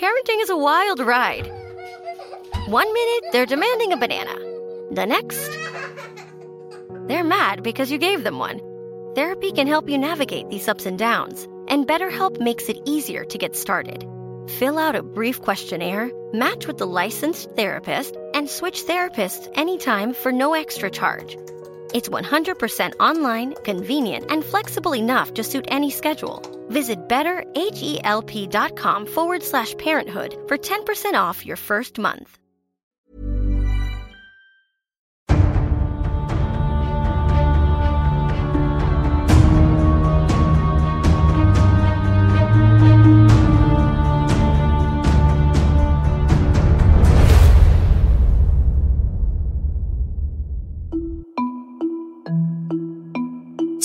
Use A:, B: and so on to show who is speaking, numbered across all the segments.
A: Parenting is a wild ride. One minute, they're demanding a banana. The next, they're mad because you gave them one. Therapy can help you navigate these ups and downs, and BetterHelp makes it easier to get started. Fill out a brief questionnaire, match with the licensed therapist, and switch therapists anytime for no extra charge. It's 100% online, convenient, and flexible enough to suit any schedule. Visit betterhelp.com forward slash parenthood for 10% off your first month.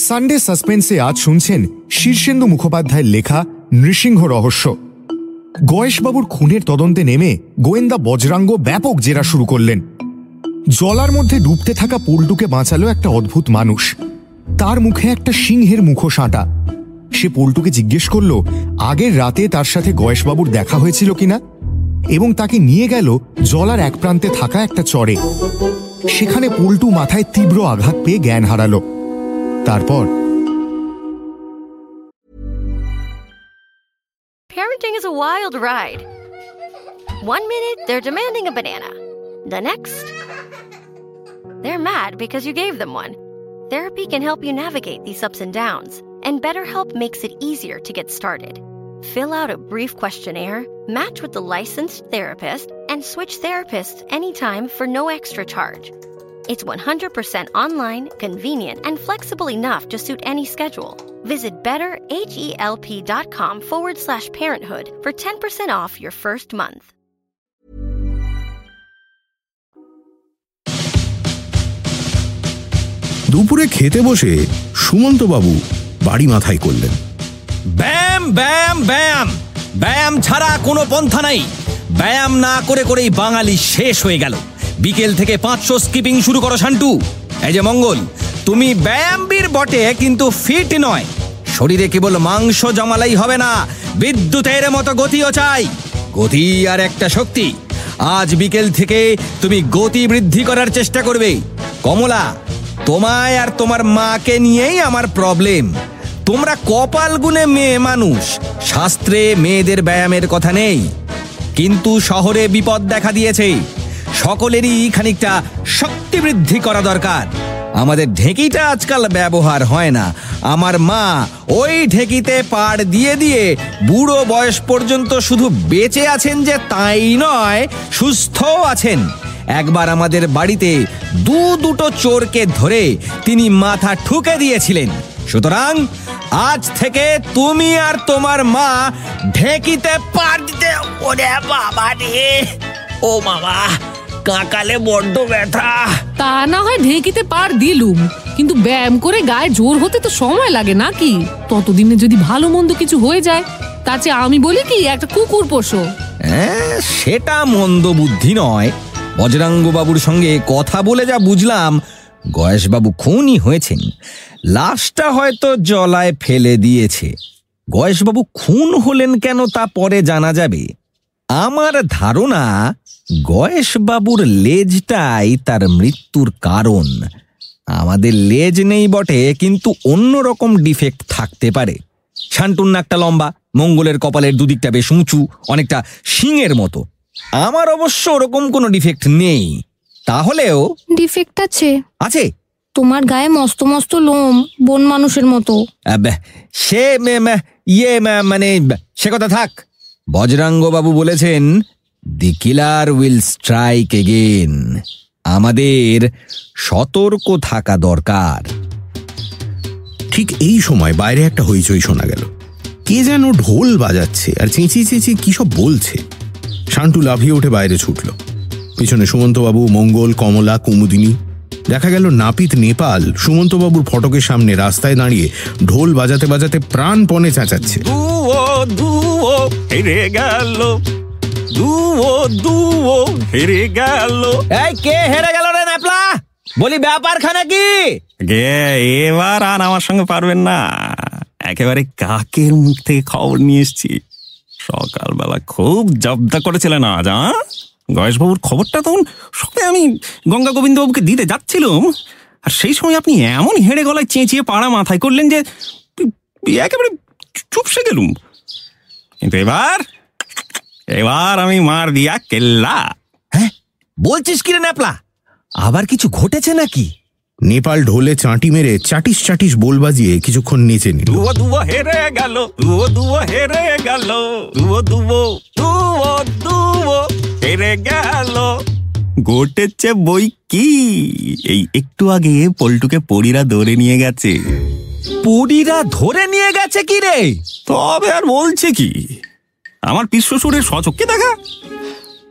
B: Sunday সাসপেন্সে আজ শুনছেন শীর্ষেন্দু মুখোপাধ্যায়ের লেখা নৃসিংহ রহস্য। গয়েশবাবুর খুনের তদন্তে নেমে গোয়েন্দা বজরাঙ্গ ব্যাপক জেরা শুরু করলেন। জলার মধ্যে ডুবতে থাকা পোল্টুকে বাঁচালো একটা অদ্ভুত মানুষ। তার মুখে একটা সিংহের মুখোশ আঁটা। সে পোল্টুকে জিজ্ঞেস করল, আগের রাতে তার সাথে গয়েশবাবুর দেখা হয়েছিল কিনা? এবং তাকে নিয়ে গেল জলার এক প্রান্তে থাকা একটা চরে। সেখানে পোল্টু মাথায় তীব্র আঘাত পেয়ে জ্ঞান হারালো। তারপর
A: Parenting is a wild ride. One minute, they're demanding a banana. The next, they're mad because you gave them one. Therapy can help you navigate these ups and downs, and BetterHelp makes it easier to get started. Fill out a brief questionnaire, match with the licensed therapist, and switch therapists anytime for no extra charge. It's 100% online, convenient, and flexible enough to suit any schedule. Visit betterhelp.com forward slash parenthood for 10% off your first month.
C: দুপুরে খেতে বসে সুমন্তবাবু বাড়ি মাথায় করলেন
D: ব্যায়াম ব্যায়াম ব্যায়াম ব্যায়াম ছাড়া কোনো পন্থা নাই ব্যায়াম না করে করেই বাঙালি শেষ হয়ে গেল বিকেল থেকে পাঁচশো স্কিপিং শুরু করো, শান্টু। এই যে মঙ্গল, তুমি ব্যায়ামবীর বটে, কিন্তু ফিট নয়। শরীরে কেবল মাংস জমালাই হবে না, বিদ্যুতের মতো গতিও চাই। গতি আর একটা শক্তি। আজ বিকেল থেকে তুমি গতি বৃদ্ধি করার চেষ্টা করবে। কমলা, তোমায় আর তোমার মাকে নিয়েই আমার প্রবলেম তোমরা কপাল গুনে মেয়ে মানুষ, শাস্ত্রে মেয়েদের ব্যায়ামের কথা নেই। কিন্তু শহরে বিপদ দেখা দিয়েছে। সকলেরই খানিকটা শক্তি বৃদ্ধি করা দরকার। আমাদের ঢেঁকিটা আজকাল ব্যবহার হয় না। আমার মা ওই ঢেঁকিতে পাড় দিয়ে দিয়ে বুড়ো বয়স পর্যন্ত শুধু বেঁচে আছেন যে তাই নয়, সুস্থও আছেন। একবার আমাদের বাড়িতে দু দুটো চোরকে ধরে তিনি মাথা ঠুকে দিয়েছিলেন। সুতরাং আজ থেকে তুমি আর তোমার মা ঢেকিতে পার দিতে ওরে বাবা রে। ও মামা কাকালে বড্ড ব্যথা।
E: তা না হয় ঢেঁকিতে পার দিলুম। কিন্তু ব্যায়াম করে গায়ে জোর হতে তো সময় লাগে নাকি? ততদিনে যদি ভালো মন্দ কিছু হয়ে যায় তার চেয়ে আমি বলি কি একটা কুকুর পোষো।
D: হ্যাঁ সেটা মন্দ বুদ্ধি নয়। বজরাঙ্গ বাবুর সঙ্গে কথা বলে যা বুঝলাম গয়েশবাবু খুনই হয়েছেন। লাশটা হয়তো জলায় ফেলে দিয়েছে। গয়েশবাবু খুন হলেন কেন তা পরে জানা যাবে। আমার ধারণা গয়েশবাবুর লেজটাই তার মৃত্যুর কারণ। আমাদের লেজ নেই বটে কিন্তু অন্যরকম ডিফেক্ট থাকতে পারে। শান্টুর নাকটা লম্বা মঙ্গলের কপালের দুদিকটা বেশ উঁচু অনেকটা শিঙের মতো। আমার অবশ্য ওরকম কোনো ডিফেক্ট নেই। তাহলেও
F: ডিফেক্ট আছে।
D: আছে?
F: তোমার গায়ে মস্ত মস্ত লোম বন মানুষের মতো।
D: সে মে- মে- ইয়ে মে- মানে সে কথা থাক। বজরাঙ্গ বাবু বলেছেন the killer will strike again আমাদের সতর্ক থাকা দরকার।
C: ঠিক এই সময় বাইরে একটা হইচই শোনা গেল। কে যেন ঢোল বাজাচ্ছে আর চেঁচিয়ে চেঁচিয়ে কি সব বলছে। শান্টু লাফিয়ে উঠে বাইরে ছুটল। পিছনে সুমন্তবাবু মঙ্গল কমলা কুমুদিনী। দেখা গেল নাপিত নেপাল সুমন্তবাবুর ফটকের সামনে রাস্তায় দাঁড়িয়ে ঢোল বাজাতে বাজাতে প্রাণপণে চেঁচাচ্ছে।
G: গেল। দুও দুও হেরে গেল।
D: এই কে হেরে গেল রে ন্যাপলা বলি ব্যাপারখানা কি?
G: গে এবার আর আমার সঙ্গে পারবেন না। একেবারে কাকের মুখ থেকে খবর নিয়ে এসছি। সকালবেলা খুব জব্দা করেছিলেন আজ হ্যাঁ গয়েশবাবুর খবরটা তখন সকালে আমি গঙ্গা গোবিন্দবাবুকে দিতে যাচ্ছিলাম। আর সেই সময় আপনি এমন হেড়ে গলায় চেঁচিয়ে পাড়া মাথায় করলেন যে একেবারে চুপসে গেলুম। কিন্তু এবার এবার আমি মার দিয়া কেল্লা।
D: হ্যাঁ বলছিস কিরে ন্যাপলা? আবার কিছু ঘটেছে নাকি?
C: নেপাল ঢোলে চাঁটি মেরে চাটিস চাটিস বোল বাজিয়ে কিছুক্ষণ নেচে নিল।
G: দুয়ো দুয়ো হেরে গেল দুয়ো দুয়ো হেরে গেল দুয়ো দুয়ো দুয়ো দুয়ো হেরে গেল। ঘটেছে বই কি? এই একটু আগে পল্টুকে পরীরা ধরে নিয়ে গেছে।
D: পুরীরা ধরে নিয়ে গেছে কি রে?
G: তবে আর বলছে কি? আমার পিস শ্বশুরের সচক্ষে দেখা?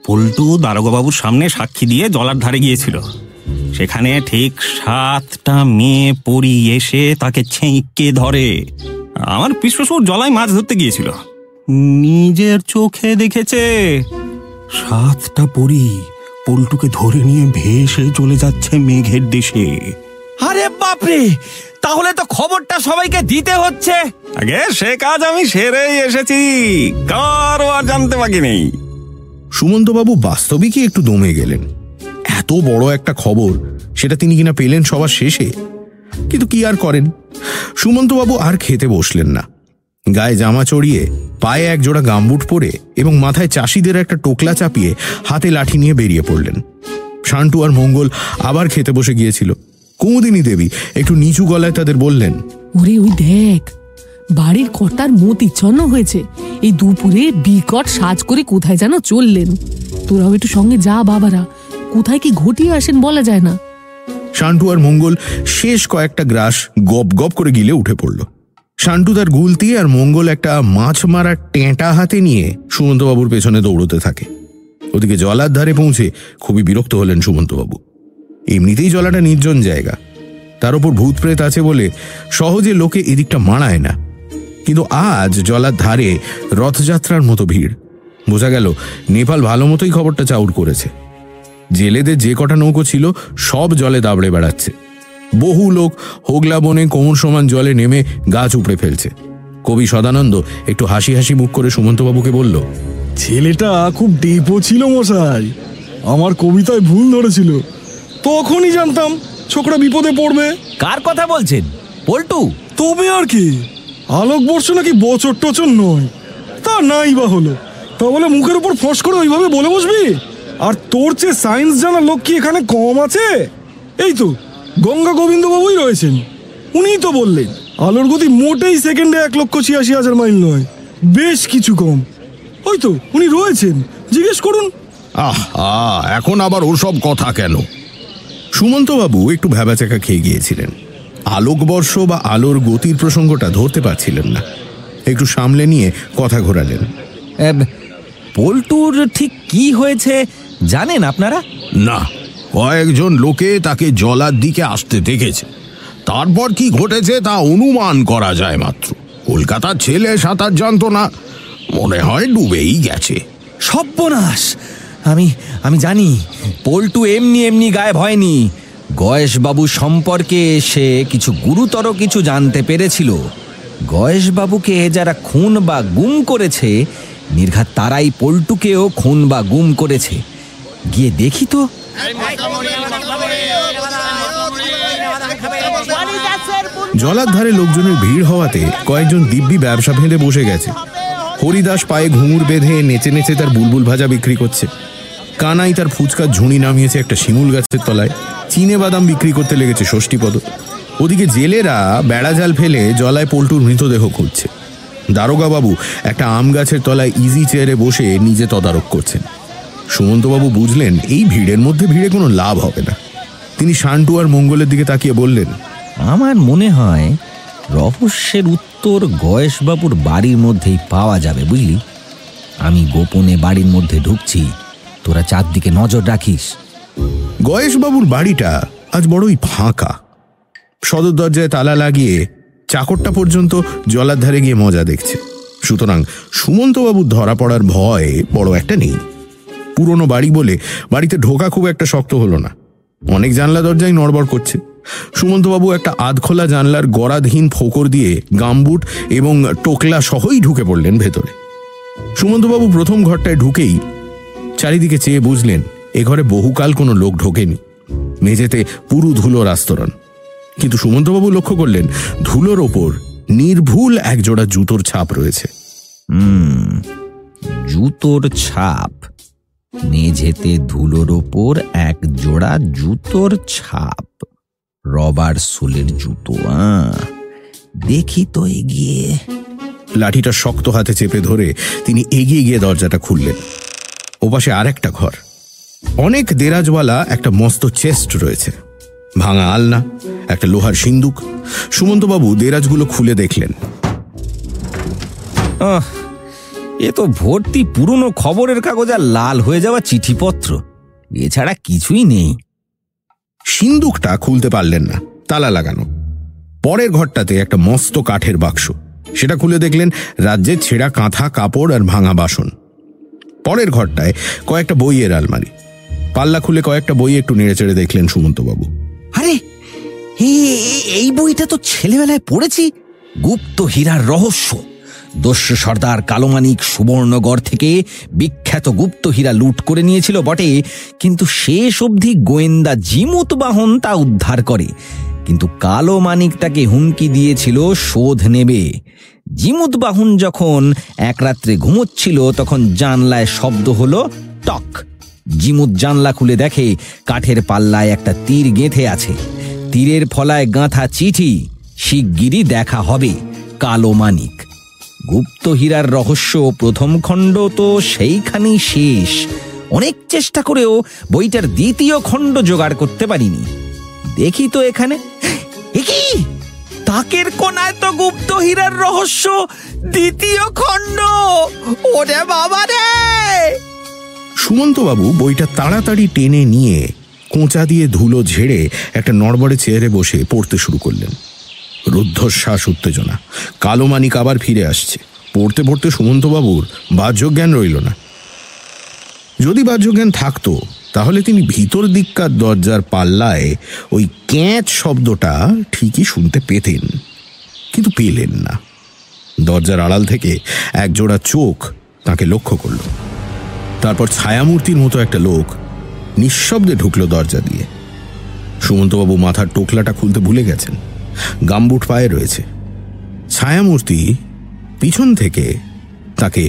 G: পল্টু দারোগাবাবুর সামনে সাক্ষী দিয়ে জলার ধারে গিয়েছিল। সেখানে ঠিক সাতটা মেয়ে পরি এসে তাকে ছেঁকে ধরে। আমার পিস শ্বশুর জলায় মাছ ধরতে গিয়েছিল। নিজের চোখে দেখেছে সাতটা পরি পল্টুকে ধরে নিয়ে ভেসে চলে যাচ্ছে মেঘের দেশে।
D: আরে বাপরে তাহলে তো খবরটা সবাইকে দিতে হচ্ছে।
G: আগে সে কাজ আমি সেরেই এসেছি কারও আর জানতে বাকি নেই।
C: সুমন্তবাবু বাস্তবিকই একটু দমে গেলেন। এত বড় একটা খবর সেটা তিনি কিনা পেলেন সবার শেষে। কিন্তু কি আর করেন? সুমন্তবাবু আর খেতে বসলেন না। গায়ে জামা চড়িয়ে পায়ে এক জোড়া গাম্বুট পরে এবং মাথায় চাষিদের একটা টোকলা চাপিয়ে হাতে লাঠি নিয়ে বেরিয়ে পড়লেন। শান্টু আর মঙ্গল আবার খেতে বসে গিয়েছিল। কুমুদিনী দেবী একটু নিচু গলায় তাদের বললেন
E: ওরে ওই দেখ বাড়ির কর্তার মতিচ্ছন্ন হয়েছে। এই দুপুরে বিকট সাজ করে কোথায় যেন চললেন। তোরাও একটু সঙ্গে যা বাবারা কোথায় কি ঘটিয়ে আসেন বলা যায় না।
C: শান্টু আর মঙ্গল শেষ কয়েকটা গ্রাস গপ গপ করে গিলে উঠে পড়ল। শান্টু তার গুলতি আর মঙ্গল একটা মাছ মারার টেঁটা হাতে নিয়ে সুমন্তবাবুর পেছনে দৌড়তে থাকে। ওদিকে জলার ধারে পৌঁছে খুবই বিরক্ত হলেন সুমন্তবাবু। এমনিতেই জলাটা নির্জন জায়গা। তার উপর ভূত প্রেত আছে বলে সহজে লোকে এদিকটা মাড়ায় না। কিন্তু আজ জলার ধারে রথযাত্রার মতো ভিড়। বোঝা গেল নেপাল ভালো মতোই খবরটা চাউর করেছে। জেলেদের যে কটা নৌকো ছিল সব জলে দাবড়ে বেড়াচ্ছে। বহু লোক হোগলা বনে কোমর সমান জলে নেমে গাছ উপড়ে ফেলছে। কবি সদানন্দ একটু হাসি হাসি মুখ করে সুমন্তবাবুকে বলল,
H: ছেলেটা খুব ডেপো ছিল মশাই। আমার কবিতায় ভুল ধরেছিল। তখনই জানতাম ছোকরা বিপদে পড়বে।
D: কার কথা বলছেন? পল্টু।
H: তবে আর কি আলোকবর্ষ নাকি বছর টচর নয় তা নাই বা হলো। তা বলে মুখের উপর ফস করে ওইভাবে বলে বসবি? আর তোর চেয়ে সায়েন্স জানা লোক কি এখানে কম আছে? এই তো গঙ্গা গোবিন্দ বাবুই রয়েছেন। উনিই তো বললেন আলোর গতি মোটেই সেকেন্ডে এক লক্ষ ছিয়াশি হাজার মাইল নয় বেশ কিছু কম। ওই তো উনি রয়েছেন জিজ্ঞেস করুন।
C: আহা এখন আবার ওসব কথা কেন? সুমন্তবাবু একটু ভ্যাবাচাকা খেয়ে গিয়েছিলেন। আলোকবর্ষ বা আলোর গতির প্রসঙ্গটা ধরতে পারছিলেন না। একটু সামলে নিয়ে কথা ঘোরালেন।
D: পল্টুর ঠিক কি হয়েছে জানেন আপনারা?
C: না কয়েকজন লোকে তাকে জলার দিকে আসতে দেখেছে। তারপর কি ঘটেছে তা অনুমান করা যায় মাত্র। কলকাতার ছেলে সাঁতার জানতো না মনে হয় ডুবেই গেছে।
D: সর্বনাশ আমি আমি জানি। পল্টু এমনি এমনি গায়েব হয়নি। গয়েশবাবু সম্পর্কে সে কিছু গুরুতর কিছু জানতে পেরেছিল। গয়েশবাবুকে যারা খুন বা গুম করেছে, নির্ঘাত তারাই পল্টুকেও খুন বা গুম করেছে। গিয়ে দেখি তো।
C: জলার ধারে লোকজনের ভিড় হওয়াতে কয়েকজন দিব্যি ব্যবসা ফেলে বসে গেছে। হরিদাস পায়ে ঘুঙুর বেঁধে নেচে নেচে তার বুলবুল ভাজা বিক্রি করছে। কানাই তার ফুচকার ঝুড়ি নামিয়েছে একটা শিমুল গাছের তলায়। চিনে বাদাম বিক্রি করতে লেগেছে ষষ্ঠীপদ। ওদিকে জেলেরা বেড়া জাল ফেলে জলায় পল্টুর মৃতদেহ খুঁজছে। দারোগা বাবু একটা আম গাছের তলায় ইজি চেয়ারে বসে নিজে তদারক করছেন। সুমন্তবাবু বুঝলেন, এই ভিড়ের মধ্যে ভিড়ে কোনো লাভ হবে না। তিনি শান্টু আর মঙ্গলের দিকে তাকিয়ে বললেন,
D: আমার মনে হয় রহস্যের উত্তর গয়েশবাবুর বাড়ির মধ্যেই পাওয়া যাবে, বুঝলি? আমি গোপনে বাড়ির মধ্যে ঢুকছি তোরা চারদিকে নজর রাখিস।
C: গয়েশবাবুর বাড়িটা আজ বড়ই ফাঁকা। সদর দরজায় তালা লাগিয়ে চাকরটা পর্যন্ত জলার ধারে গিয়ে মজা দেখছে। সুতরাং সুমন্তবাবুর ধরা পড়ার ভয় বড় একটা নেই। পুরনো বাড়ি বলে বাড়িতে ঢোকা খুব একটা শক্ত হলো না। অনেক জানলা দরজাই নড়বড় করছে। সুমন্তবাবু একটা আধখোলা জানলার গড়াধীন ফোকর দিয়ে গামবুট এবং টোকলা সহই ঢুকে পড়লেন ভেতরে। সুমন্তবাবু প্রথম ঘরটায় ঢুকেই চারিদিকে চেয়ে বুঝলেন এ ঘরে বহুকাল কোনো লোক ঢোকেনি। মেঝেতে পুরু ধুলোর আস্তরণ। কিন্তু সুমন্তবাবু লক্ষ্য করলেন ধুলোর ওপর নির্ভুল একজোড়া জুতোর ছাপ রয়েছে।
D: জুতোর ছাপ। মেঝেতে ধুলোর ওপর এক জোড়া জুতোর ছাপ। রবার সোলের জুতো। দেখি তো এগিয়ে।
C: লাঠিটা শক্ত হাতে চেপে ধরে তিনি এগিয়ে গিয়ে দরজাটা খুললেন। ওপাশে আর একটা ঘর। অনেক দেরাজওয়ালা একটা মস্ত চেস্ট রয়েছে। ভাঙা আলনা একটা লোহার সিন্দুক। সুমন্তবাবু দেরাজগুলো খুলে দেখলেন।
D: আহ, এ তো ভর্তি পুরনো খবরের কাগজ আর লাল হয়ে যাওয়া চিঠিপত্র। এছাড়া কিছুই নেই।
C: সিন্দুকটা খুলতে পারলেন না তালা লাগানো। পরের ঘরটাতে একটা মস্ত কাঠের বাক্স। সেটা খুলে দেখলেন রাজ্যের ছেঁড়া কাঁথা কাপড় আর ভাঙা বাসন। পরের ঘরটায় কয়েকটা বইয়ের আলমারি। পাল্লা খুলে কয়েকটা বই একটু নেড়েচেড়ে দেখলেন সুমন্তবাবু।
D: আরে এই বইটা তো ছেলেবেলায় পড়েছি। গুপ্ত হীরার রহস্য। দস্যু সর্দার কালোমানিক সুবর্ণগড় থেকে বিখ্যাত গুপ্ত হীরা লুট করে নিয়েছিল বটে, কিন্তু শেষ অবধি গোয়েন্দা জিমুত বাহন তা উদ্ধার করে। কিন্তু কালো মানিক তাকে হুমকি দিয়েছিল, শোধ নেবে। জিমুত বাহন যখন এক রাত্রে ঘুমোচ্ছিল, তখন জানলায় শব্দ হলো, টক। জিমুত জানলা খুলে দেখে কাঠের পাল্লায় একটা তীর গেঁথে আছে। তীরের ফলায় গাঁথা চিঠি, শিগগিরই দেখা হবে, কালো মানিক। গুপ্ত হীরার রহস্য প্রথম খণ্ড তো সেইখানেই শেষ। অনেক চেষ্টা করেও বইটার দ্বিতীয় খণ্ড জোগাড় করতে পারিনি। দেখি তো এখানে। কি? তাকের কোনায় তো গুপ্ত হীরার রহস্য দ্বিতীয় খণ্ড। ওরে বাবা রে!
C: সুমন্তবাবু বইটা তাড়াতাড়ি টেনে নিয়ে কোঁচা দিয়ে ধুলো ঝেড়ে একটা নড়বড়ে চেয়ারে বসে পড়তে শুরু করলেন। রুদ্ধশ্বাস উত্তেজনা। কালো মানিক আবার ফিরে আসছে। পড়তে পড়তে সুমন্তবাবুর বাহ্যজ্ঞান রইল না। যদি বাহ্যজ্ঞান থাকতো তাহলে তিনি ভিতর দিককার দরজার পাল্লায় ওই ক্যাঁচ শব্দটা ঠিকই শুনতে পেতেন, কিন্তু পেলেন না। দরজার আড়াল থেকে একজোড়া চোখ তাকে লক্ষ্য করল। তারপর ছায়ামূর্তির মতো একটা লোক নিঃশব্দে ঢুকলো দরজা দিয়ে। সুমন্তবাবু মাথার টোকলাটা খুলতে ভুলে গেছেন। গাম্বুট পায়ে রয়েছে। ছায়ামূর্তি পিছন থেকে তাকে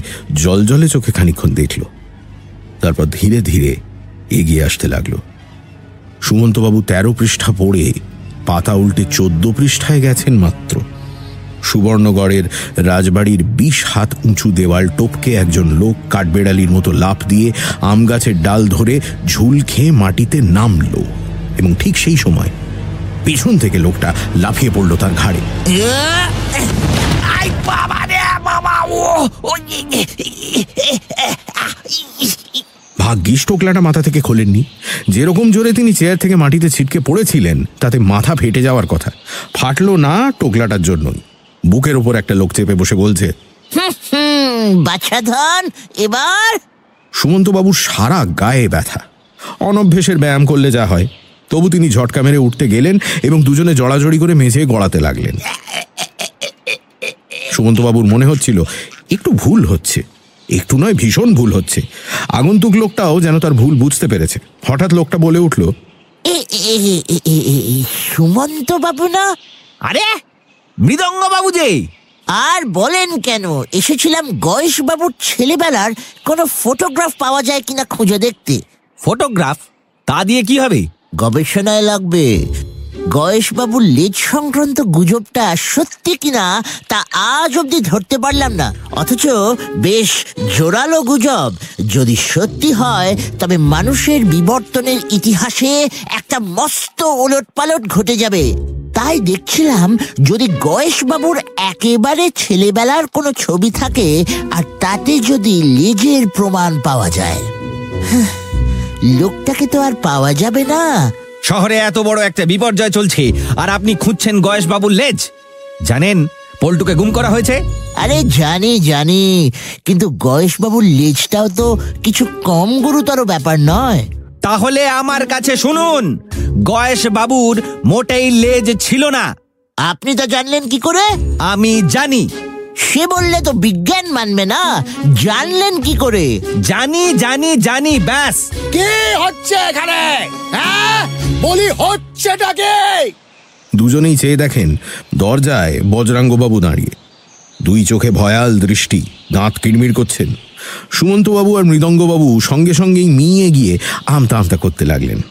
C: জলজলে চোখে খানিক্ষণ দেখল। তারপর ধীরে ধীরে এগিয়ে আসতে লাগল। সুমন্তবাবু তেরো পৃষ্ঠা পড়ে পাতা উল্টে চোদ্দ পৃষ্ঠায় গেছেন মাত্র। সুবর্ণগড়ের রাজবাড়ির বিশ হাত উঁচু দেওয়াল টপকে একজন লোক কাঠবেড়ালির মতো লাফ দিয়ে আম গাছের ডাল ধরে ঝুল খেয়ে মাটিতে নামল। এবং ঠিক সেই সময় পেছন থেকে লোকটা লাফিয়ে পড়ল তার ঘাড়ে
D: আই বাবা রে বাবা ও ও
C: ভাগ্যিস টোকলাটা মাথা থেকে খোলেননি। যেরকম জোরে তিনি চেয়ার থেকে মাটিতে ছিটকে পড়েছিলেন তাতে মাথা ফেটে যাওয়ার কথা। ফাটলো না টোকলাটার জন্যই। বুকের ওপর একটা লোক চেপে বসে বলছে
I: বাছাধন এবার?
C: সুমন্তবাবুর সারা গায়ে ব্যথা। অনভ্যেসের ব্যায়াম করলে যা হয়। তবু তিনি ঝটকা মেরে উঠতে গেলেন এবং দুজনে জড়াজড়ি করে মেঝে গড়াতে লাগলেন। সুমন্তবাবুর মনে হচ্ছিল একটু ভুল হচ্ছে। একটু নয় ভীষণ ভুল হচ্ছে। আগন্তুক লোকটাও যেন তার ভুল বুঝতে পেরেছে। হঠাৎ লোকটা বলে উঠল
I: এ এ- এ- এ- এ- এ- এ- সুমন্ত বাবু না?
D: আরে মৃদঙ্গ বাবু যে?
I: আর বলেন কেন? এসেছিলাম গয়েশ বাবুর ছেলেবেলার কোনো ফটোগ্রাফ পাওয়া যায় কিনা খুঁজে দেখতে।
D: ফটোগ্রাফ? তা দিয়ে কি হবে?
I: গবেষণায় লাগবে। গয়েশবাবুর লেজ সংক্রান্ত গুজবটা সত্যি কিনা তা আজ অবধি ধরতে পারলাম না। অথচ বেশ জোরালো গুজব। যদি সত্যি হয় তবে মানুষের বিবর্তনের ইতিহাসে একটা মস্ত ওলটপালট ঘটে যাবে। তাই দেখছিলাম যদি গয়েশবাবুর একেবারে ছেলেবেলার কোনো ছবি থাকে আর তাতে যদি লেজের প্রমাণ পাওয়া যায়। হ্যাঁ, লোকটাকে তো আর পাওয়া যাবে না।
D: শহরে এত বড় একটা বিপর্যয় চলছে আর আপনি খুঁজছেন গয়েশ বাবুর লেজ? জানেন পল্টুকে গুম করা হয়েছে?
I: আরে জানি জানি কিন্তু গয়েশবাবুর লেজটাও তো কিছু কম গুরুতর ব্যাপার নয়।
D: তাহলে আমার কাছে শুনুন গয়েশ বাবুর মোটেই লেজ ছিল না।
I: আপনি তা জানলেন কি করে?
D: আমি জানি।
I: সে বললে তো বিজ্ঞান মানবে না। জানলেন কি করে?
D: জানি জানি জানি ব্যাস।
J: কি হচ্ছে এখানে? হ্যাঁ? বলি হচ্ছেটা কি?
C: দুজনেই চেয়ে দেখেন দরজায় বজরাঙ্গবাবু দাঁড়িয়ে। দুই চোখে ভয়াল দৃষ্টি দাঁত কিড়মিড় করছেন। সুমন্তবাবু আর মৃদঙ্গবাবু সঙ্গে সঙ্গেই মিয়ে গিয়ে আমতা আমতা করতে লাগলেন।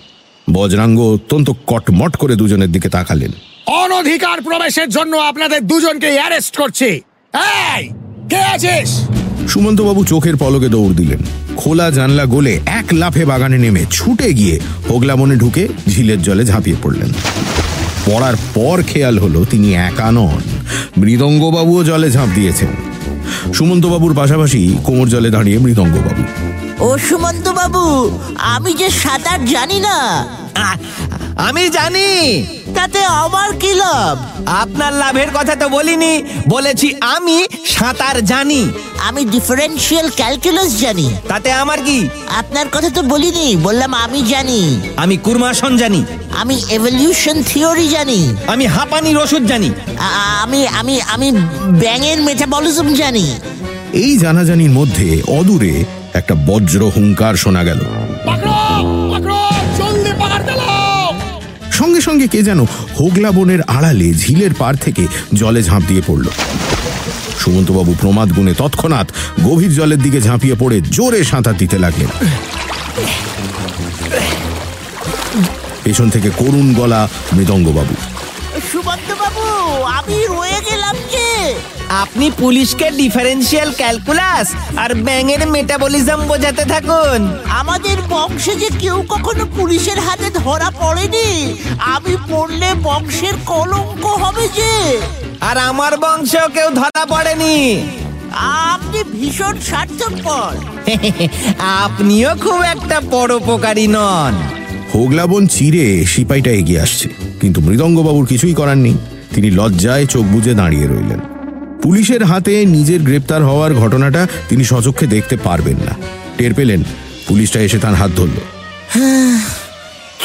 C: বজরাঙ্গ অত্যন্ত কটমট করে দুজনের দিকে তাকালেন।
J: অনধিকার প্রবেশের জন্য আপনাদের দুজনকে অ্যারেস্ট করছি। এই কে আছিস?
C: সুমন্তবাবু চোখের পলকে দৌড় দিলেন। খোলা জানলা গোলে এক লাফে বাগানে নেমে ছুটে গিয়ে হোগলা বনে ঢুকে ঝিলের জলে ঝাঁপিয়ে পড়লেন। পড়ার পর খেয়াল হলো তিনি একা নন। মৃদঙ্গবাবুও জলে ঝাঁপ দিয়েছেন। সুমন্তবাবুর পাশাপাশি কোমর জলে দাঁড়িয়ে মৃদঙ্গবাবু।
I: ও সুমন্ত বাবু আমি যে সাঁতার জানি না।
D: আমি জানি।
I: তাতে আমার কি লাভ?
D: আপনার লাভের কথা তো বলিনি বলেছি আমি সাঁতার জানি।
I: আমি ডিফারেন্সিয়াল ক্যালকুলাস জানি।
D: তাতে আমার কি?
I: আপনার কথা তো বলিনি বললাম আমি জানি।
D: আমি কুরমাসন জানি।
I: আমি এভলিউশন থিওরি জানি।
D: আমি হাঁপানির ওষুধ জানি।
I: আ- আমি আমি আমি ব্যাঙের মেটাবলিজম জানি।
C: এই জানাজানির মধ্যে অদূরে একটা বজ্র হুঙ্কার শোনা গেল। সঙ্গে কে যেন হোগলা বনের আড়ালে ঝিলের পার থেকে জলে ঝাঁপ দিয়ে পড়ল। সুমন্তবাবু প্রমাদ গুণে তৎক্ষণাৎ গভীর জলের দিকে ঝাঁপিয়ে পড়ে জোরে সাঁতার দিতে লাগলেন। পেছন থেকে করুণ গলা মৃদঙ্গবাবু।
D: আপনি পুলিশকে ডিফারেন্সিয়াল ক্যালকুলাস আর ব্যাঙের মেটাবলিজম বোঝাতে থাকুন।
I: আমাদের বংশে যে কেউ কখনো পুলিশের হাতে ধরা পড়েনি আমি পড়লে বংশের কলঙ্ক হবে যে।
D: আর আমার বংশেও কেউ ধরা পড়েনি।
I: আপনি ভীষণ স্বার্থপর।
D: আপনিও খুব একটা পরোপকারী নন।
C: হোগলাবন চিরে সিপাইটা এগিয়ে আসছে কিন্তু মৃদঙ্গবাবুর কিছুই করার নেই। তিনি লজ্জায় চোখ বুজে দাঁড়িয়ে রইলেন। পুলিশের হাতে নিজের গ্রেপ্তার হওয়ার ঘটনাটা তিনি সচক্ষে দেখতে পারবেন না। টের পেলেন পুলিশটা এসে তার হাত ধরল।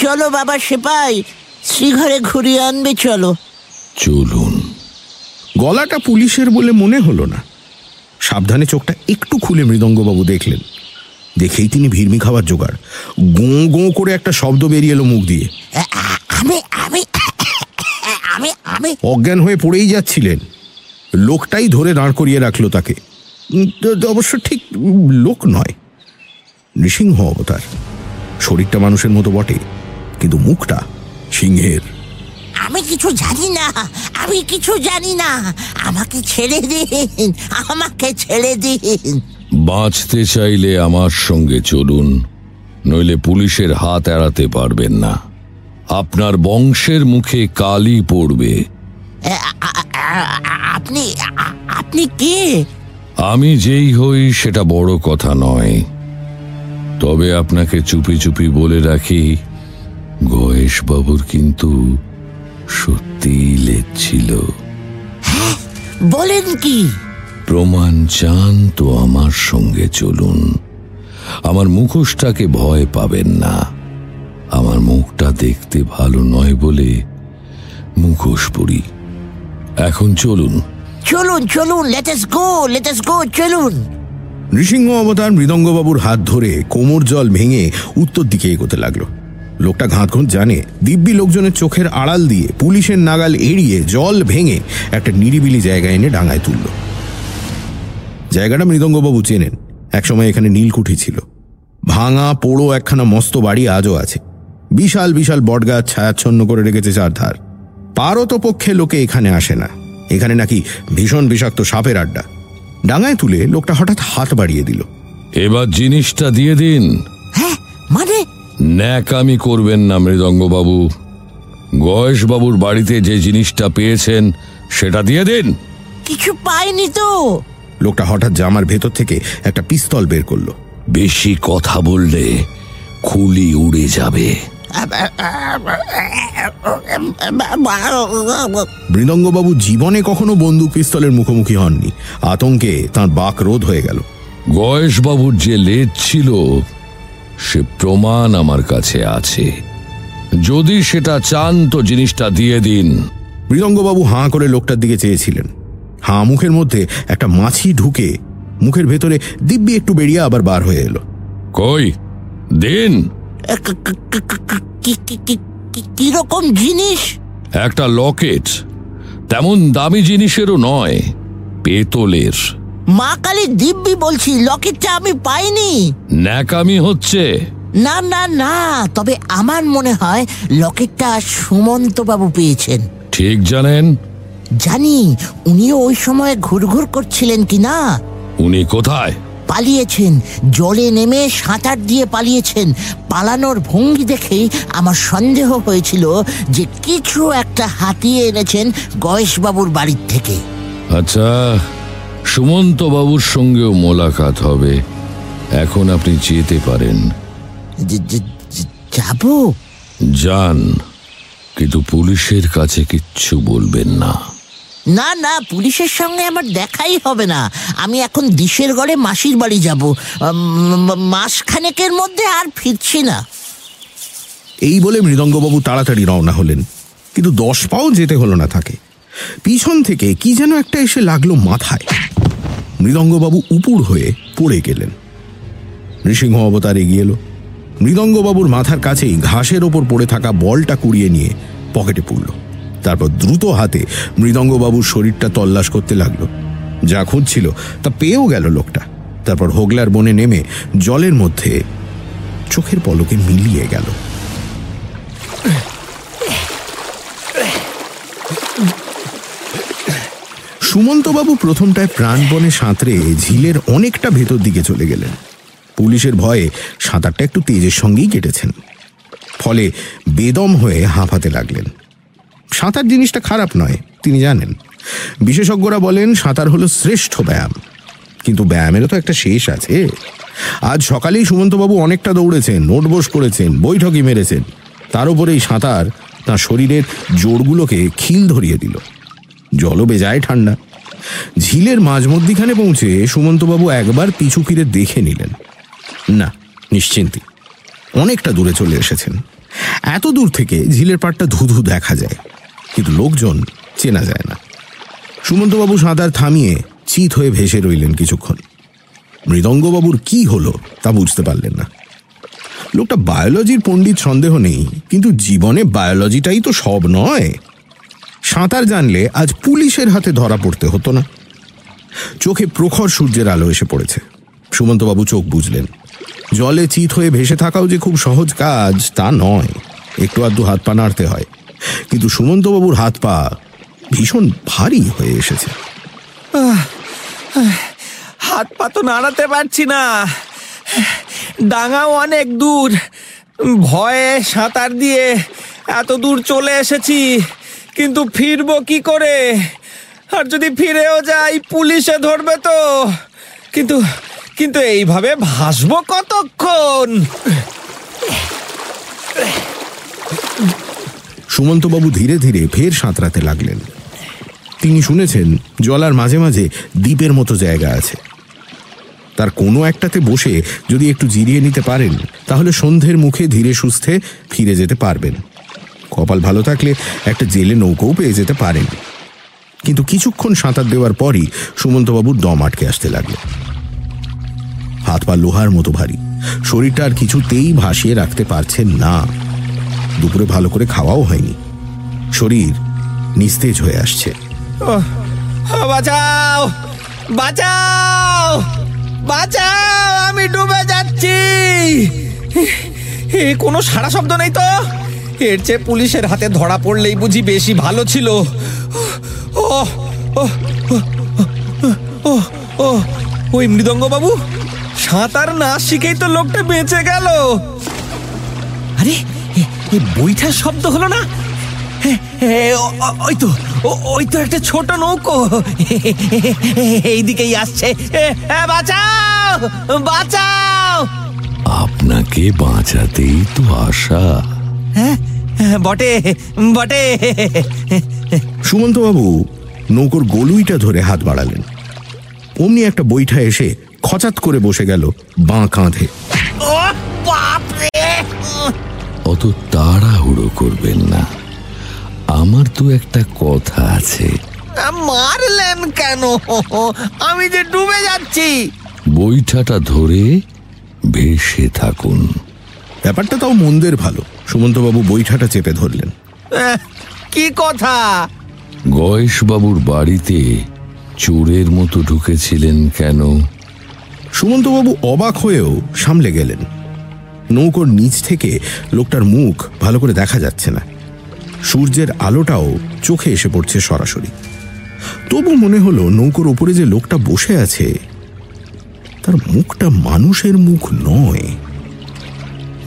I: চলো বাবা সেপাই শ্রীঘরে ঘুরিয়ে আনবে চলো।
C: চলুন। গলাটা পুলিশের বলে মনে হলো না। সাবধানে চোখটা একটু খুলে মৃদঙ্গবাবু দেখলেন। দেখেই তিনি ভিড়মি খাবার জোগাড়। গোঁ গোঁ করে একটা শব্দ বেরিয়ে এলো মুখ দিয়ে।
I: আমি আমি আমি।
C: অজ্ঞান হয়ে পড়েই যাচ্ছিলেন। লোকটাই ধরে দাঁড় করিয়ে রাখল তাকে। অবশ্য ঠিক লোক নয় নৃসিংহ অবতার। শরীরটা মানুষের মতো বটে কিন্তু মুখটা সিংহের।
I: আমি কিছু জানি না আমি কিছু জানি না আমাকে ছেড়ে দিন আমাকে ছেড়ে দিন।
K: বাঁচতে চাইলে আমার সঙ্গে চলুন নইলে পুলিশের হাত এড়াতে পারবেন না। আপনার বংশের মুখে কালি পড়বে
I: আপনি আপনি কে?
K: আমি যেই হই সেটা বড় কথা নয়। তবে আপনাকে চুপি চুপি বলে রাখি গয়েশবাবুর কিন্তু সত্যি লেজ ছিল।
I: বলেন কি?
K: প্রমাণ চান তো আমার সঙ্গে চলুন। আমার মুখোশটাকে ভয় পাবেন না। আমার মুখটা দেখতে ভালো নয় বলে মুখোশ পরি। এখন চলুন।
I: চলুন চলুন লেটাস গো লেটাস গো চলুন।
C: নৃসিংহ অবতার মৃদঙ্গবাবুর হাত ধরে কোমর জল ভেঙে উত্তর দিকে এগোতে লাগল। লোকটা ঘাঁত ঘুঁত জানে দিব্যি লোকজনের চোখের আড়াল দিয়ে পুলিশের নাগাল এড়িয়ে জল ভেঙে একটা নিরিবিলি জায়গায় এনে ডাঙায় তুলল। জায়গাটা মৃদঙ্গবাবু চেনেন। একসময় এখানে নীলকুঠি ছিল। ভাঙা পোড়ো একখানা মস্ত বাড়ি আজও আছে। বিশাল বিশাল বটগাছ ছায়াচ্ছন্ন করে রেখেছে চারধার। পারত পক্ষে লোকে এখানে আসে না। এখানে নাকি ভীষণ বিষাক্ত সাপের আড্ডা। ডাঙায় তুলে লোকটা হঠাৎ হাত বাড়িয়ে দিল।
K: এবার জিনিসটা দিয়ে দিন।
I: হ্যাঁ মানে?
K: ন্যাকামি করবেন না মৃদঙ্গবাবু। গয়েশবাবুর বাড়িতে যে জিনিসটা পেয়েছেন সেটা দিয়ে দিন।
I: কিছু পাইনি তো।
C: লোকটা হঠাৎ জামার ভেতর থেকে একটা পিস্তল বের করল।
K: বেশি কথা বললে খুলি উড়ে যাবে।
C: মৃদঙ্গবাবু জীবনে কখনো বন্দুক পিস্তলের মুখোমুখি হননি। আতঙ্কে তাঁর বাক রোধ হয়ে গেল।
K: গয়েশবাবুর যে লেজ ছিল সে প্রমাণ আমার কাছে আছে। যদি সেটা চান তো জিনিসটা দিয়ে দিন।
C: মৃদঙ্গবাবু হাঁ করে লোকটার দিকে চেয়েছিলেন। হাঁ মুখের মধ্যে একটা মাছি ঢুকে মুখের ভেতরে দিব্যি একটু বেরিয়ে আবার বার হয়ে এলো।
K: কই? দিন?
I: কীরকম জিনিস?
K: একটা লকেট। তেমন দামি জিনিসেরও নয় পেতলের।
I: মা কালী দিব্যি বলছি লকেটটা আমি পাইনি।
K: ন্যাকামি হচ্ছে।
I: না না না তবে আমার মনে হয় লকেটটা সুমন্ত বাবু পেয়েছেন।
K: ঠিক জানেন।
I: জানি উনিও ওই সময় ঘুরঘুর করছিলেন কি না
K: উনি কোথায়?
I: পালিয়েছেন। জলে নেমে সাঁতার দিয়ে পালিয়েছেন। পালানোর ভঙ্গি দেখেই আমার সন্দেহ হয়েছিল যে কিছু একটা হাতিয়ে এনেছেন গয়েশবাবুর বাড়ির থেকে।
K: আচ্ছা সুমন্ত বাবুর সঙ্গেও মোলাকাত হবে। এখন আপনি যেতে পারেন।
I: যাব?
K: যান কিন্তু পুলিশের কাছে কিচ্ছু বলবেন না।
I: না না, পুলিশের সঙ্গে আমার দেখাই হবে না। আমি এখন দিশের গড়ে মাসির বাড়ি যাব। মাসখানেকের মধ্যে আর ফিরছি না।
C: এই বলে মৃদঙ্গবাবু তাড়াতাড়ি রওনা হলেন। কিন্তু দশ পাও যেতে হলো না তাকে। পিছন থেকে কি যেন একটা এসে লাগল মাথায়। মৃদঙ্গবাবু উপুর হয়ে পড়ে গেলেন। নৃসিংহ অবতার এগিয়ে এলো। মৃদঙ্গবাবুর মাথার কাছেই ঘাসের ওপর পড়ে থাকা বলটা কুড়িয়ে নিয়ে পকেটে পুরল তারপর দ্রুত হাতে মৃদঙ্গবাবুর শরীরটা তল্লাশ করতে লাগল। যা খুঁজছিল, তা পেয়েও গেল লোকটা। তারপর হোগলার বনে নেমে জলের মধ্যে চোখের পলকে মিলিয়ে গেল। সুমন্তবাবু প্রথমটায় প্রাণপণে সাঁতরে ঝিলের অনেকটা ভেতর দিকে চলে গেলেন। পুলিশের ভয়ে সাঁতারটা একটু তেজের সঙ্গেই কেটেছেন। ফলে বেদম হয়ে হাঁপাতে লাগলেন। সাঁতার জিনিসটা খারাপ নয়, তিনি জানেন। বিশেষজ্ঞরা বলেন, সাঁতার হলো শ্রেষ্ঠ ব্যায়াম। কিন্তু ব্যায়ামেরও তো একটা শেষ আছে। আজ সকালেই সুমন্তবাবু অনেকটা দৌড়েছেন, নোটবোস করেছেন বৈঠকি মেরেছেন। তার উপরে এই সাঁতার তাঁর শরীরের জোরগুলোকে খিল ধরিয়ে দিল। জলও বেজায় ঠান্ডা। ঝিলের মাঝমধ্যিখানে পৌঁছে সুমন্তবাবু একবার পিছু ফিরে দেখে নিলেন। না, নিশ্চিন্তি। অনেকটা দূরে চলে এসেছেন। এত দূর থেকে ঝিলের পাড়টা ধুধু দেখা যায়। কিন্তু লোকজন চেনা যায় না। সুমন্তবাবু সাঁতার থামিয়ে চিত হয়ে ভেসে রইলেন কিছুক্ষণ। মৃদঙ্গবাবুর কি হলো তা বুঝতে পারলেন না। লোকটা বায়োলজির পণ্ডিত সন্দেহ নেই, কিন্তু জীবনে বায়োলজিটাই তো সব নয়। সাঁতার জানলে আজ পুলিশের হাতে ধরা পড়তে হতো না। চোখে প্রখর সূর্যের আলো এসে পড়েছে। সুমন্তবাবু চোখ বুঝলেন। জলে চিত হয়ে ভেসে থাকাও যে খুব সহজ কাজ তা নয়। একটু আধটু হাত পা নাড়তে হয়। কিন্তু সুমন্তবাবুর হাত পা ভীষণ ভারী হয়ে এসেছে।
D: হাত পা তো নাড়াতে পারছি না। ডাঙাও অনেক দূর। ভয়ে সাঁতার দিয়ে এত দূর চলে এসেছি, কিন্তু ফিরবো কি করে? আর যদি ফিরেও যাই, পুলিশে ধরবে তো। কিন্তু কিন্তু এইভাবে ভাসবো কতক্ষণ?
C: সুমন্তবাবু ধীরে ধীরে ফের সাঁতরাতে লাগলেন। তিনি শুনেছেন জলার মাঝে মাঝে দ্বীপের মতো জায়গা আছে। তার কোনো একটাতে বসে যদি একটু জিরিয়ে নিতে পারেন, তাহলে সন্ধ্যের মুখে ধীরে সুস্থে ফিরে যেতে পারবেন। কপাল ভালো থাকলে একটা জেলে নৌকোও পেয়ে যেতে পারেন। কিন্তু কিছুক্ষণ সাঁতার দেওয়ার পরই সুমন্তবাবুর দম আটকে আসতে লাগল হাত পা লোহার মতো ভারী। শরীরটা আর কিছুতেই ভাসিয়ে রাখতে পারছেন না। দুপুরে ভালো করে খাওয়াও হয়নি। শরীর নিস্তেজ হয়ে আসছে।
D: বাঁচাও বাঁচাও বাঁচাও আমি ডুবে যাচ্ছি। এ কোনো সারা শব্দ নেই তো? এর চেয়ে পুলিশের হাতে ধরা পড়লেই বুঝি বেশি ভালো ছিল। ও ও ও, ও ও ওই মৃদঙ্গ বাবু সাঁতার না শিখেই তো লোকটা বেঁচে গেল। আরে বইটার শব্দ হলো না? ওই তো ও- ওই তো একটা ছোট নৌকো। এইদিকেই আসছে। বাঁচাও! বাঁচাও!
K: আপনাকে বাঁচাতেই তো আশা।
D: হ্যাঁ বটে বটে।
C: সুমন্তবাবু নৌকোর গলুইটা ধরে হাত বাড়ালেন। অমনি একটা বৈঠা এসে খচাত করে বসে গেল বাঁ কাঁধে।
D: ও বাপরে!
K: অত তাড়াহুড়ো করবেন না। আমার তো একটা কথা আছে।
D: মারলেন কেন? আমি যে ডুবে যাচ্ছি।
K: বৈঠাটা ধরে ভেসে থাকুন।
C: ব্যাপারটা তাও মন্দের ভালো। সুমন্তবাবু বৈঠাটা চেপে ধরলেন।
D: কি কথা?
K: গয়েশবাবুর বাড়িতে চোরের মতো ঢুকেছিলেন কেন?
C: সুমন্তবাবু অবাক হয়েও সামলে গেলেন। নৌকোর নিচ থেকে লোকটার মুখ ভালো করে দেখা যাচ্ছে না। সূর্যের আলোটাও চোখে এসে পড়ছে সরাসরি। তবু মনে হলো নৌকোর উপরে যে লোকটা বসে আছে, তার মুখটা মানুষের মুখ নয়।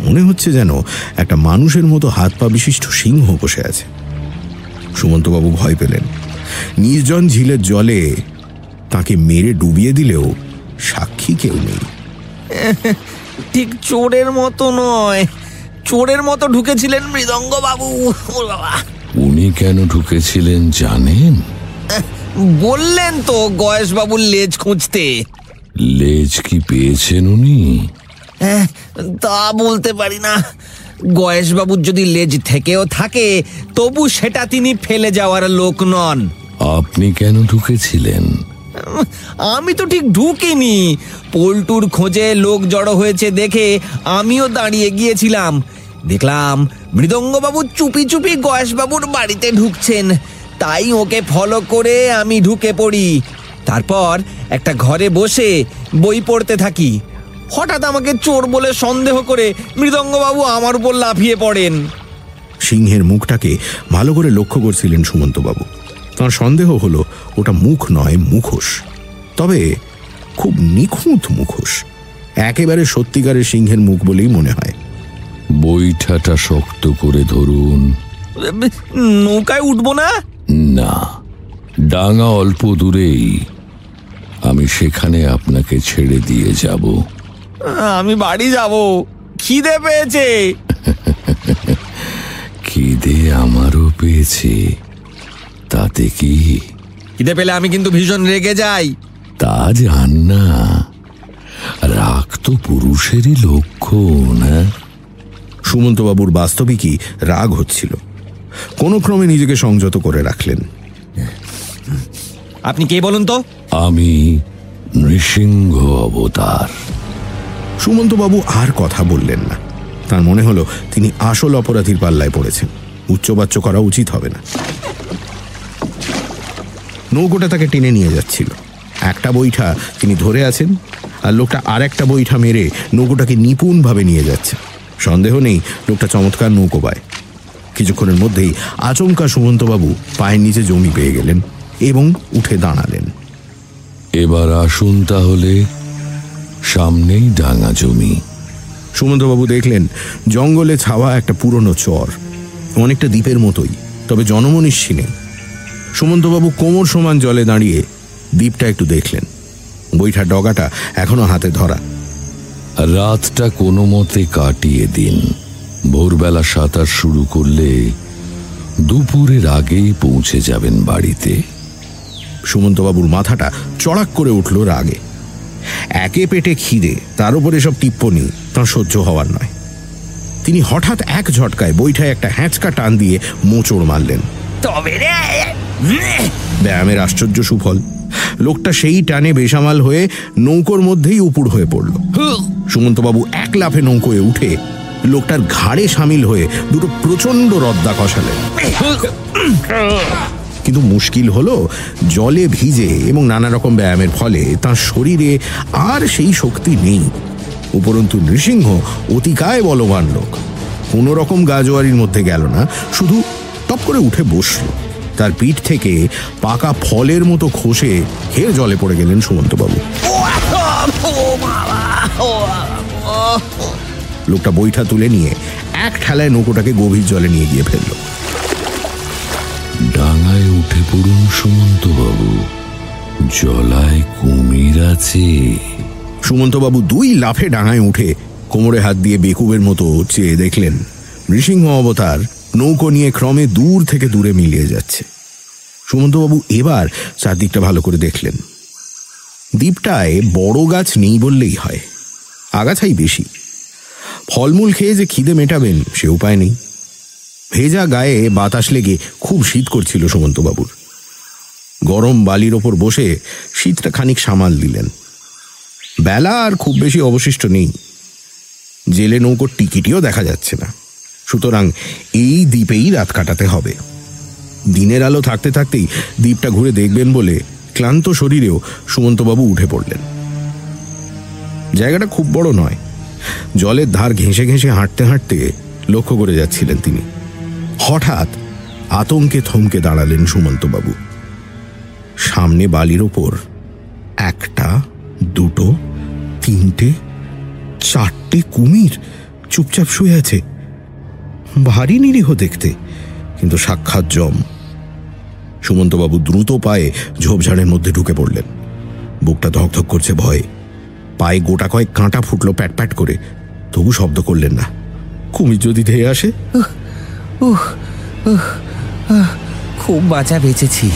C: মনে হচ্ছে যেন একটা মানুষের মতো হাত পা বিশিষ্ট সিংহ বসে আছে। সুমন্তবাবু ভয় পেলেন। নির্জন ঝিলের জলে তাকে মেরে ডুবিয়ে দিলেও সাক্ষী কেউ নেই।
D: ঠিক চোরের মতো নয়। চোরের মতো ঢুকেছিলেন মৃদঙ্গ বাবু ও বাবা।
K: উনি কেন ঢুকেছিলেন জানেন?
D: বললেন তো গয়েশ বাবুর লেজ খুঁজতে।
K: লেজ কি পেয়েছেন উনি?
D: হ্যাঁ, তা বলতে পারি না। গয়েশ বাবুর যদি লেজ থেকেও থাকে তবু সেটা তিনি ফেলে যাওয়ার লোক নন।
K: আপনি কেন ঢুকেছিলেন?
D: আমি তো ঠিক ঢুকিনি। পল্টুর খোঁজে লোক জড়ো হয়েছে দেখে আমিও দাঁড়িয়ে গিয়েছিলাম। দেখলাম মৃদঙ্গবাবু চুপি চুপি গয়েশবাবুর বাড়িতে ঢুকছেন। তাই ওকে ফলো করে আমি ঢুকে পড়ি। তারপর একটা ঘরে বসে বই পড়তে থাকি। হঠাৎ আমাকে চোর বলে সন্দেহ করে মৃদঙ্গবাবু আমার উপর লাফিয়ে পড়েন।
C: সিংহের মুখটাকে ভালো করে লক্ষ্য করছিলেন সুমন্তবাবু। তাঁর সন্দেহ হলো ওটা মুখ নয় মুখোশ। তবে খুব নিখুঁত মুখোশ। একেবারে সত্যিকারের সিংহের মুখ বলেই মনে হয়।
K: বৈঠাটা শক্ত করে ধরুন।
D: নৌকায় উঠব না?
K: না ডাঙা অল্প দূরেই। আমি সেখানে আপনাকে ছেড়ে দিয়ে যাব।
D: আমি বাড়ি যাব। খিদে পেয়েছে।
K: খিদে আমারও পেয়েছে। তাতে কি?
D: খিদে পেলে আমি কিন্তু ভীষণ রেগে যাই।
K: তা জান না রাগ তো পুরুষেরই লক্ষণ হ্যাঁ?
C: সুমন্তবাবুর বাস্তবিকই রাগ হচ্ছিল। কোনো ক্রমে নিজেকে সংযত করে রাখলেন।
D: আপনি কে বলুন তো?
K: আমি নৃসিংহ অবতার।
C: সুমন্তবাবু আর কথা বললেন না। তার মনে হলো তিনি আসল অপরাধীর পাল্লায় পড়েছেন। উচ্চবাচ্য করা উচিত হবে না। নৌকোটা তাকে টেনে নিয়ে যাচ্ছিল। একটা বৈঠা তিনি ধরে আছেন আর লোকটা আর একটা বৈঠা মেরে নৌকোটাকে নিপুণভাবে নিয়ে যাচ্ছে। সন্দেহ নেই লোকটা চমৎকার নৌকো পায়। কিছুক্ষণের মধ্যেই আচমকা সুমন্তবাবু পায়ের নিচে জমি পেয়ে গেলেন এবং উঠে দাঁড়ালেন।
K: এবার আসুন তাহলে সামনেই ডাঙা জমি।
C: সুমন্তবাবু দেখলেন জঙ্গলে ছাওয়া একটা পুরনো চর অনেকটা দ্বীপের মতোই তবে জনমনীষী নেই। সুমন্তবাবু কোমর সমান জলে দাঁড়িয়ে দ্বীপটা একটু দেখলেন। বইটা ডগাটা এখনও হাতে ধরা।
K: রাতটা কোনো মতে কাটিয়ে দিন। ভোরবেলা সাঁতার শুরু করলে দুপুরের আগেই পৌঁছে যাবেন বাড়িতে।
C: সুমন্তবাবুর মাথাটা চড়াক করে উঠল রাগে। একে পেটে খিদে তার উপর এসব টিপ্পনি তাঁর সহ্য হওয়ার নয়। তিনি হঠাৎ এক ঝটকায় বইটায় একটা হ্যাঁচকা টান দিয়ে মোচড় মারলেন।
D: তবে রে
C: ব্যায়ামের আশ্চর্য সুফল। লোকটা সেই টানে বেসামাল হয়ে নৌকোর মধ্যেই উপুড় হয়ে পড়ল। সুমন্তবাবু এক লাফে নৌকোয় উঠে লোকটার ঘাড়ে সামিল হয়ে দুটো প্রচণ্ড রদ্দা কষালেন। কিন্তু মুশকিল হলো জলে ভিজে এবং নানা রকম ব্যায়ামের ফলে তার শরীরে আর সেই শক্তি নেই। উপরন্তু নৃসিংহ অতিকায় বলবান লোক। কোনো রকম গাজোয়ারির মধ্যে গেল না শুধু টপ করে উঠে বসল। তার পিঠ থেকে পাকা ফলের মতো খসে হের জলে পড়ে গেলেন সুমন্তবাবু। লোকটা বইটা তুলে নিয়ে এক ঠেলায় নৌকোটাকে গভীর জলে নিয়ে গিয়ে ফেলল।
K: ডাঙায় উঠে পড়ুন সুমন্ত বাবু জলায় কুমির আছে।
C: সুমন্তবাবু দুই লাফে ডাঙায় উঠে কোমরে হাত দিয়ে বেকুবের মতো চেয়ে দেখলেন নৃসিংহ অবতার নৌকো নিয়ে ক্রমে দূর থেকে দূরে মিলিয়ে যাচ্ছে। সুমন্তবাবু এবার চারদিকটা ভালো করে দেখলেন। দ্বীপটায় বড় গাছ নেই বললেই হয়। আগাছাই বেশি। ফলমূল খেয়ে যে খিদে মেটাবেন সে উপায় নেই। ভেজা গায়ে বাতাস লেগে খুব শীত করছিল সুমন্তবাবুর। গরম বালির ওপর বসে শীতটা খানিক সামাল দিলেন। বেলা আর খুব বেশি অবশিষ্ট নেই। জেলে নৌকোর টিকিটিও দেখা যাচ্ছে না। সুতরাং এই দ্বীপেই রাত কাটাতে হবে। দিনের আলো থাকতে থাকতেই দ্বীপটা ঘুরে দেখবেন বলে ক্লান্ত শরীরেও সুমন্তবাবু উঠে পড়লেন। জায়গাটা খুব বড় নয়। জলের ধার ঘেঁষে ঘেঁষে হাঁটতে হাঁটতে লক্ষ্য করে যাচ্ছিলেন তিনি। হঠাৎ আতঙ্কে থমকে দাঁড়ালেন সুমন্তবাবু। সামনে বালির ওপর একটা, দুটো, তিনটে, চারটে কুমির চুপচাপ শুয়ে আছে। ভারী নিরীহ দেখতে, কিন্তু সাক্ষাৎ জম। সুমন্তবাবু দ্রুত পায়ে ঝোপঝাড়ের মধ্যে ঢুকে পড়লেন। বুকটা ধকধক করছে ভয়ে। পায়ে গোটা কয়েক কাঁটা ফুটলো প্যাট প্যাট করে। তবু শব্দ করলেন না। কুমির যদি ধেয়ে আসে?
D: খুব বাঁচা বেঁচেছি।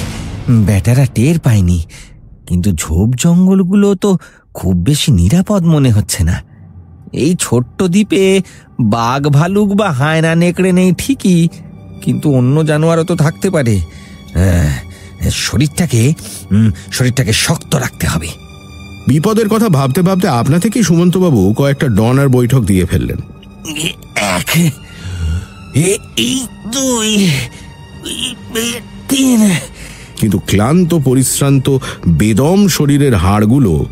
D: ব্যাটারা টের পায়নি। কিন্তু ঝোপ জঙ্গলগুলো তো খুব বেশি নিরাপদ মনে হচ্ছে না। এই ছোট্ট দ্বীপে বাঘ ভালুক বা হায়না নেকড়ে নেই ঠিকই কিন্তু অন্য জানোয়ারও তো থাকতে পারে। শরীরটাকে শরীরটাকে শক্ত রাখতে হবে।
C: বিপদের কথা ভাবতে ভাবতে আপনা থেকেই সুমন্তবাবু কয়েকটা ডনার বৈঠক দিয়ে ফেললেন।
D: এক এই দুই তিন।
C: কিন্তু ক্লান্ত পরিশ্রান্ত বেদম শরীরের হাড়গুলো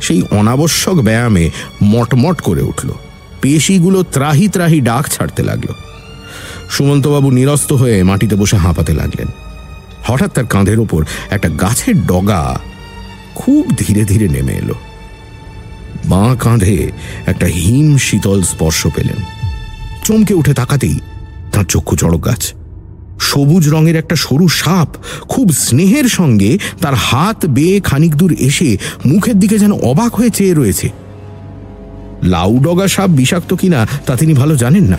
C: সেই অনাবশ্যক ব্যায়ামে মটমট করে উঠল। পেশিগুলো ত্রাহি ত্রাহি ডাক ছাড়তে লাগল। সুমন্তবাবু নিরস্ত হয়ে মাটিতে বসে হাঁপাতে লাগলেন। হঠাৎ তার কাঁধের ওপর একটা গাছের ডগা খুব ধীরে ধীরে নেমে এলো। বাঁ কাঁধে একটা হিম শীতল স্পর্শ পেলেন। চমকে উঠে তাকাতেই তার চক্ষু চড়ক গাছ। সবুজ রঙের একটা সরু সাপ খুব স্নেহের সঙ্গে তার হাত বেয়ে খানিক দূর এসে মুখের দিকে যেন অবাক হয়ে চেয়ে রয়েছে। লাউডগা সাপ বিষাক্ত কিনা তা তিনি ভালো জানেন না।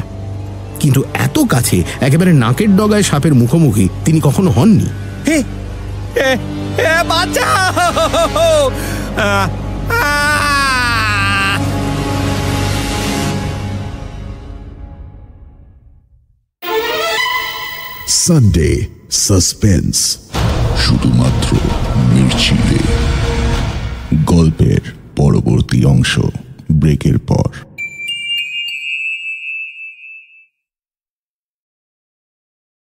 C: কিন্তু এত কাছে, একেবারে নাকের ডগায় সাপের মুখোমুখি তিনি কখনো হননি।
D: হে এ
L: সানডে সাসপেন্স শুধুমাত্র মির্চিলে গল্পের পরবর্তী অংশ ব্রেকের পর।